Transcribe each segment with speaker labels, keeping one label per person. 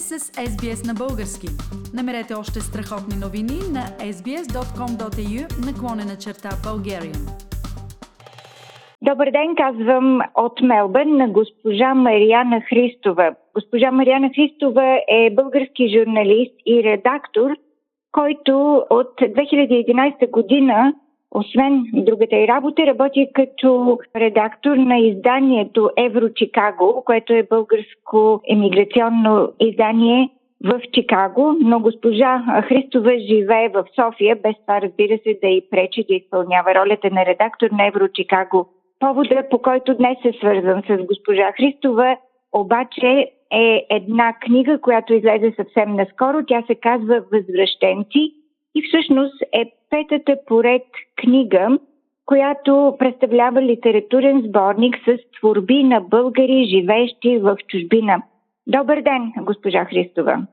Speaker 1: сте с SBS на български. Намерете още страхотни новини на sbs.com.au наклонена черта Bulgarian.
Speaker 2: Добър ден, казвам от Мелбърн на госпожа Марияна Христова. Госпожа Марияна Христова е български журналист и редактор, който от 2011 година освен другата и работа, работи като редактор на изданието Евро Чикаго, което е българско емиграционно издание в Чикаго, но госпожа Христова живее в София, без това разбира се да и пречи да изпълнява ролята на редактор на Евро Чикаго. Повода, по който днес се свързвам с госпожа Христова, обаче е една книга, която излезе съвсем наскоро. Тя се казва Възвръщенци и всъщност е петата поред книга, която представлява литературен сборник с творби на българи, живеещи в чужбина. Добър ден, госпожа Христова.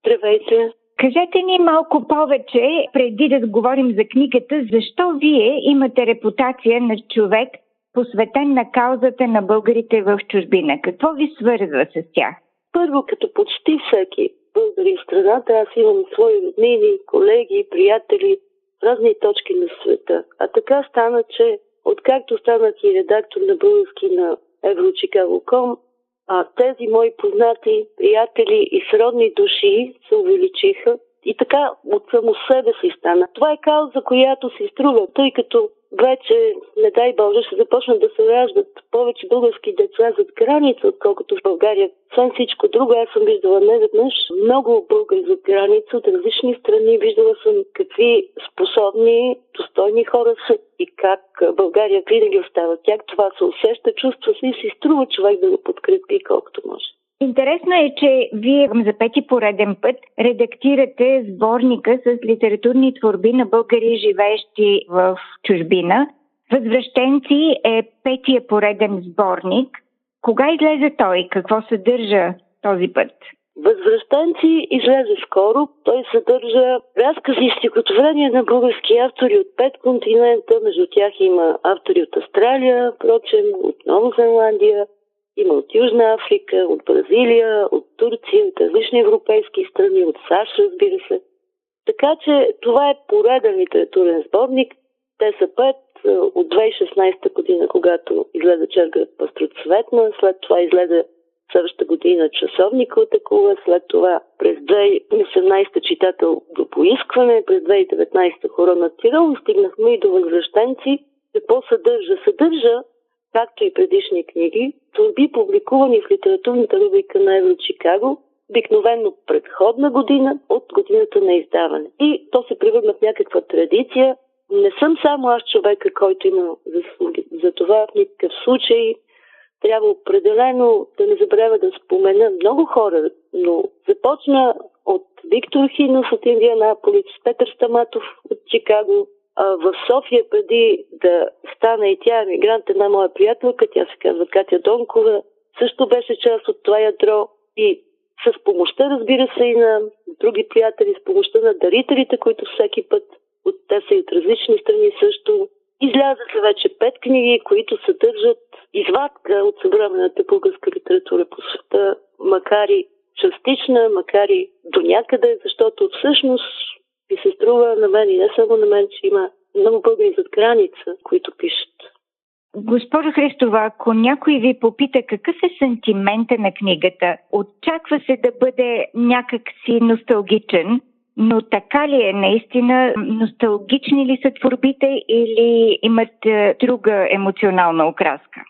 Speaker 3: Здравейте.
Speaker 2: Кажете ни малко повече, преди да говорим за книгата, защо вие имате репутация на човек, посветен на каузата на българите в чужбина? Какво ви свързва с тях?
Speaker 3: Първо, като почти всеки българи в страната, аз имам свои роднини, колеги, приятели разни точки на света. А така стана, че откакто станах и редактор на български на Еврочикаго.ком, а тези мои познати, приятели и сродни души се увеличиха и така от само себе си стана. Това е кауза, която си струва, тъй като вече, не дай Боже, ще започнат да се раждат повече български деца зад граница, отколкото в България. Освен всичко друго, аз съм виждала не веднъж много българи зад граница от различни страни. Виждала съм какви способни, достойни хора са и как България винаги остава тях. Това се усеща, чувства се и си струва човек да го подкрепи.
Speaker 2: Интересно е, че вие за пети пореден път редактирате сборника с литературни творби на българи, живеещи в чужбина. Възвръщенци е петия пореден сборник. Кога излезе той? Какво съдържа този път?
Speaker 3: Възвръщенци излезе скоро. Той съдържа разкази и стихотворения на български автори от пет континента. Между тях има автори от Австралия, впрочем, от Нова Зеландия, има от Южна Африка, от Бразилия, от Турция, от различни европейски страни, от САЩ, разбира се. Така че това е пореден литературен сборник. Те са пет от 2016 година, когато излезе черга Пастроцветна, след това излезе следващата година часовник от Акула, след това през 2018 читател до поискване, през 2019 хора на Тирол, стигнахме и до възвръщенци. Какво съдържа? Съдържа както и предишни книги, творби публикувани в литературната рубрика на Евро Чикаго, обикновено предходна година от годината на издаване. И то се превърна в някаква традиция. Не съм само аз човека, който има заслуги. За това в никакъв случай трябва определено да не забравя да спомена много хора, но започна от Виктор Хинов от Индианаполис, Петър Стаматов от Чикаго, в София, преди да стане и тя емигрант, една моя приятелка, тя се казва Катя Донкова, също беше част от това ядро и с помощта, разбира се, и на други приятели, с помощта на дарителите, които всеки път от те са и от различни страни също. Излязаха вече пет книги, които съдържат извадка от съвременната българска литература по света, макар и частична, макар и до някъде, защото всъщност и се струва на мен и не само на мен, че има много българи зад граница, които пишат.
Speaker 2: Госпожо Христова, ако някой ви попита какъв е сантимента на книгата, очаква се да бъде някакси носталгичен, но така ли е наистина? Носталгични ли са творбите или имат е, друга емоционална окраска?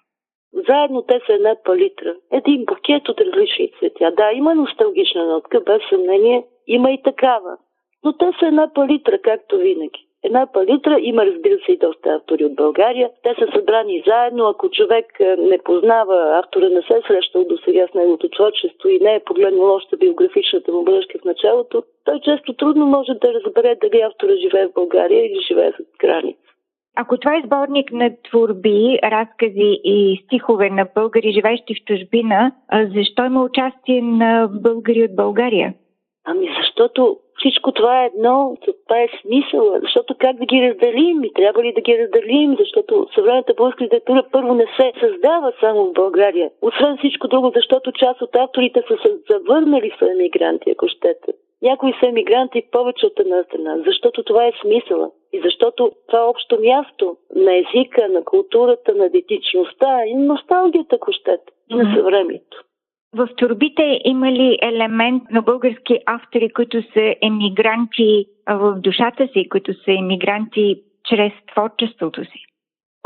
Speaker 3: Заедно те са една палитра. Един букет от различни цветя. Да, има носталгична нотка, без съмнение. Има и такава. Но те са една палитра, както винаги. Една палитра, има разбира се и доста автори от България. Те са събрани заедно. Ако човек е, не познава автора, не се е срещал до сега с неговото творчество и не е погледнал още биографичната му бележка в началото, той често трудно може да разбере дали автора живее в България или живее в граница.
Speaker 2: Ако това е сборник на творби, разкази и стихове на българи, живеещи в чужбина, защо има участие на българи от България?
Speaker 3: Ами защото всичко това е едно, това е смисъл, защото как да ги разделим и трябва ли да ги разделим, защото съвременната българска литература първо не се създава само в България. Освен всичко друго, защото част от авторите са се завърнали са емигранти, ако щете. Някои са емигранти повече от една страна, защото това е смисъла. И защото това е общо място на езика, на културата, на детичността и носталгията, ако щете, на съвремието.
Speaker 2: В турбите има ли елемент на български автори, които са емигранти в душата си, които са емигранти чрез творчеството си?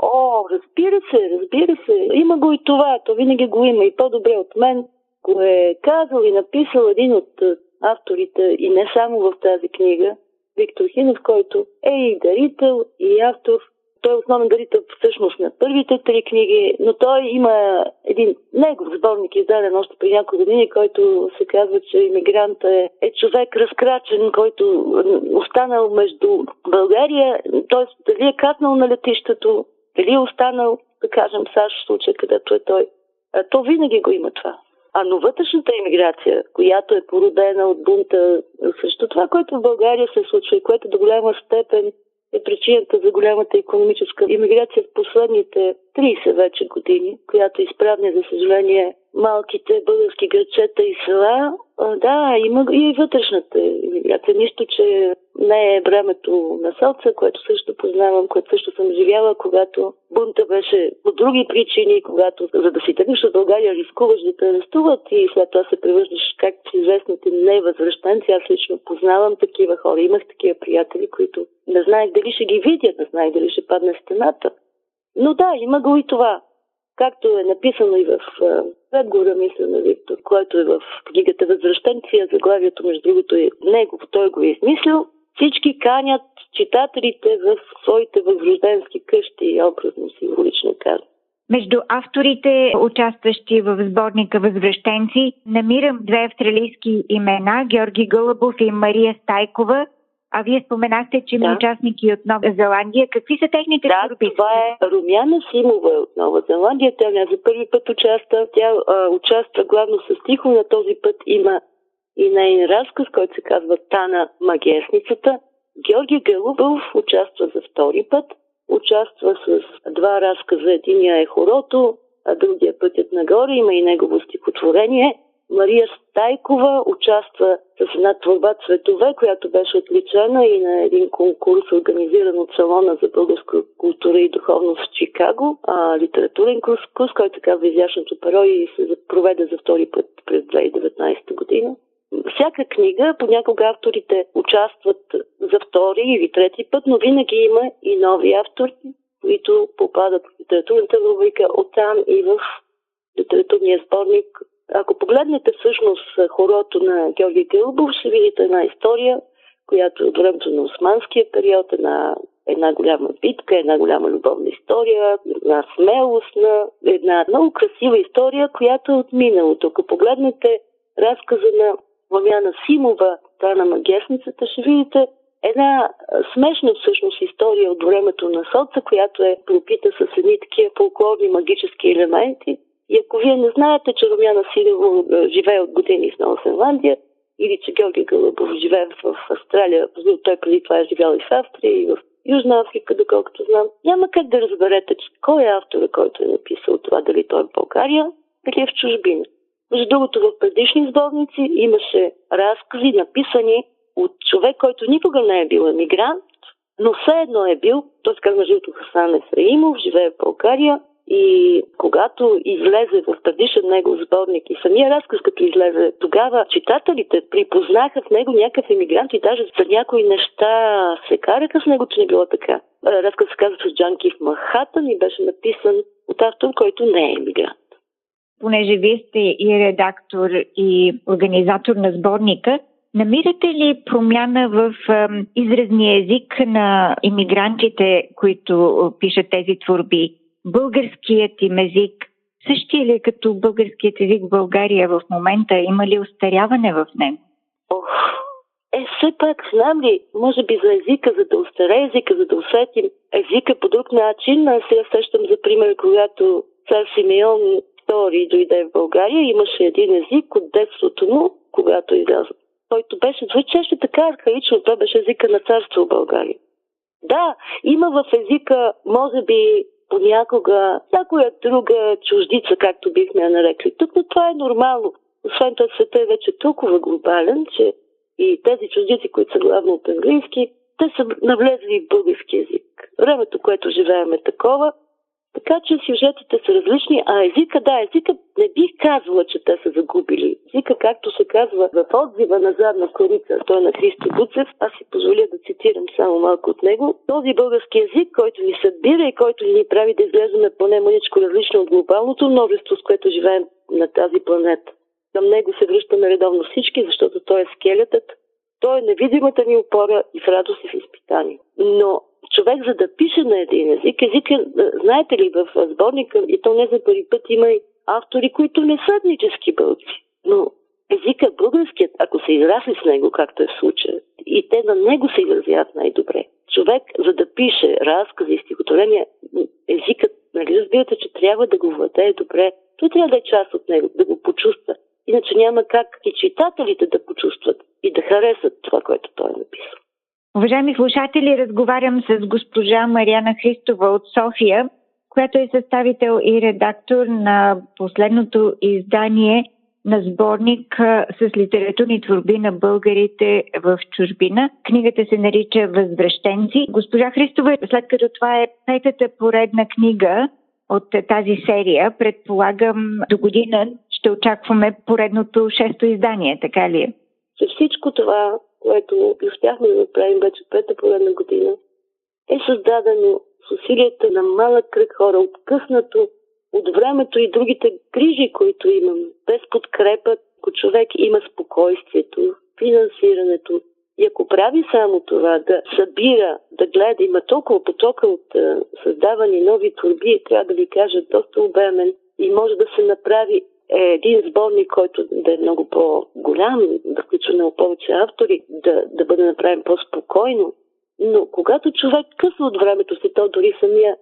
Speaker 3: О, разбира се, разбира се. Има го и това. То винаги го има и по-добре от мен. Го е казал и написал един от авторите и не само в тази книга, Виктор Хинов, който е и дарител, и автор той е основен дарител всъщност на първите три книги, но той има един негов сборник, издаден още при няколко години, който се казва, че иммигрант е, е човек разкрачен, който останал между България, т.е. дали е катнал на летището, дали е останал, да кажем, САЩ, в случая, където е той. А, то винаги го има това. А но вътрешната иммиграция, която е породена от бунта срещу това, което в България се случва и което до голяма степен е причината за голямата економическа иммиграция в последните 30 вече години, която изправня, за съжаление, малките български градчета и села. Да, има и вътрешната иммиграция. Нищо, че не е времето на Соца, което също познавам, което също съм живяла, когато бунта беше по други причини, когато за да си тръгнеш от България рискуваш да те арестуват и след това се превърнеш как с известните невъзвръщенци. Аз лично познавам такива хора. Имах такива приятели, които не знаех дали ще ги видя, не знаех дали ще падне стената. Но да, има го и това. Както е написано и в предговора, мисля на Виктор, който е в книгата Възвръщенци, заглавието, между другото, е него, той го е измислил. Всички канят читателите в своите възрожденски къщи, образно символично казвам.
Speaker 2: Между авторите, участващи в сборника Възвръщенци, намирам две австралийски имена Георги Гълъбов и Мария Стайкова. А вие споменахте, че има да. участники от Нова Зеландия. Какви са техните
Speaker 3: да,
Speaker 2: творби?
Speaker 3: това е Румяна Симова от Нова Зеландия. Тя не за първи път участва. Тя а, участва главно с стихо. На този път има и нейн разказ, който се казва Тана Магесницата. Георги Гелубов участва за втори път. Участва с два разказа. Единия е Хорото, а другия пътят нагоре. Има и негово стихотворение. Мария Стайкова участва с една творба Цветове, която беше отличена и на един конкурс, организиран от Салона за българска култура и духовност в Чикаго, а, литературен конкурс, който казва изящното перо и се проведе за втори път през 2019 година. Всяка книга, понякога авторите участват за втори или трети път, но винаги има и нови автори, които попадат в литературната рубрика оттам и в литературния сборник ако погледнете всъщност хорото на Георги Гълбов, ще видите една история, която е от времето на османския период, една, една голяма битка, една голяма любовна история, една смелостна, една много красива история, която е от миналото. Ако погледнете разказа на Ламяна Симова, та на магесницата, ще видите една смешна всъщност история от времето на Соца, която е пропита с едни такива фолклорни магически елементи – и ако вие не знаете, че Румяна Сидево е, живее от години в Нова Зеландия, или че Георги Галъбов живее в Австралия, той преди това е живял и в Австрия, и в Южна Африка, доколкото знам, няма как да разберете, че кой е автора, който е написал това, дали той е в България, дали е в чужбина. Между другото, в предишни сборници имаше разкази, написани от човек, който никога не е бил емигрант, но все едно е бил, той се казва Жилто Хасан Ефраимов, живее в България, и когато излезе в предишен негов сборник и самия разказ, като излезе, тогава читателите припознаха в него някакъв емигрант и даже за някои неща се караха с него, че не било така. Разказ се казва с Джанки в Махатън и беше написан от автор, който не е емигрант.
Speaker 2: Понеже вие сте и редактор, и организатор на сборника, Намирате ли промяна в изразния език на иммигрантите, които пишат тези творби? Българският им език същия ли е като българският език в България в момента? Има ли устаряване в него?
Speaker 3: Ох, е, все пак, знам ли, може би за езика, за да устаре езика, за да усетим езика по друг начин. Аз сега сещам за пример, когато цар Симеон II дойде в България, имаше един език от детството му, когато изляза който беше звучеше така архаично, това беше езика на царство в България. Да, има в езика, може би, понякога някоя друга чуждица, както бихме я нарекли. Тук, но това е нормално. Освен това, света е вече толкова глобален, че и тези чуждици, които са главно от английски, те са навлезли в български язик. Времето, което живеем е такова, така че сюжетите са различни, а езика, да, езика не бих казала, че те са загубили. Езика, както се казва в отзива на задна корица, той е на Христо Буцев, аз си позволя да цитирам само малко от него. Този български език, който ни събира и който ни прави да изглеждаме поне маничко различно от глобалното множество, с което живеем на тази планета. Към него се връщаме редовно всички, защото той е скелетът, той е невидимата ни опора и в радост и в изпитание. Но човек, за да пише на един език, език е, знаете ли, в сборника, и то не за първи път, има и автори, които не са етнически бълци. Но езика българският, ако се израсли с него, както е в случая, и те на него се изразяват най-добре. Човек, за да пише разкази и стихотворения, езикът, нали разбирате, че трябва да го владее добре. Той трябва да е част от него, да го почувства. Иначе няма как и читателите да почувстват и да харесат това, което той е написал.
Speaker 2: Уважаеми слушатели, разговарям с госпожа Марияна Христова от София, която е съставител и редактор на последното издание на сборник с литературни творби на българите в чужбина. Книгата се нарича Възвръщенци. Госпожа Христова, след като това е петата поредна книга от тази серия, предполагам до година ще очакваме поредното шесто издание, така ли е?
Speaker 3: Всичко това което успяхме да направим вече пета поредна година, е създадено с усилията на малък кръг хора, откъснато от времето и другите грижи, които имам. Без подкрепа, ако човек има спокойствието, финансирането, и ако прави само това, да събира, да гледа, има толкова потока от създавани нови творби, трябва да ви кажа, доста обемен и може да се направи е един сборник, който да е много по-голям, да включва много повече автори, да, да бъде направен по-спокойно. Но когато човек късва от времето си, то дори самия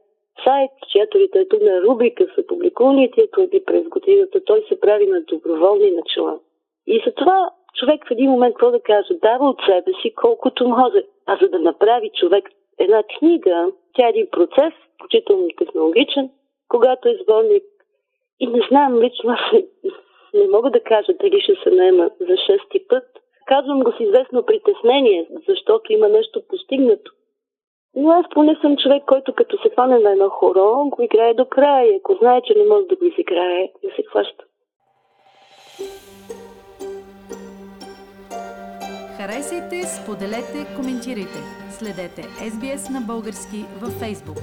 Speaker 3: сайт, чиято литературна рубрика са публикувани тия творби през годината, той се прави на доброволни начала. И затова човек в един момент, какво да каже, дава от себе си колкото може. А за да направи човек една книга, тя е един процес, включително технологичен, когато е сборник и не знам, лично аз не, мога да кажа дали ще се наема за шести път. Казвам го с известно притеснение, защото има нещо постигнато. Но аз поне съм човек, който като се хване на едно хоро, го играе до края. Ако знае, че не може да го изиграе, да се хваща.
Speaker 1: Харесайте, споделете, коментирайте. Следете SBS на български във Facebook.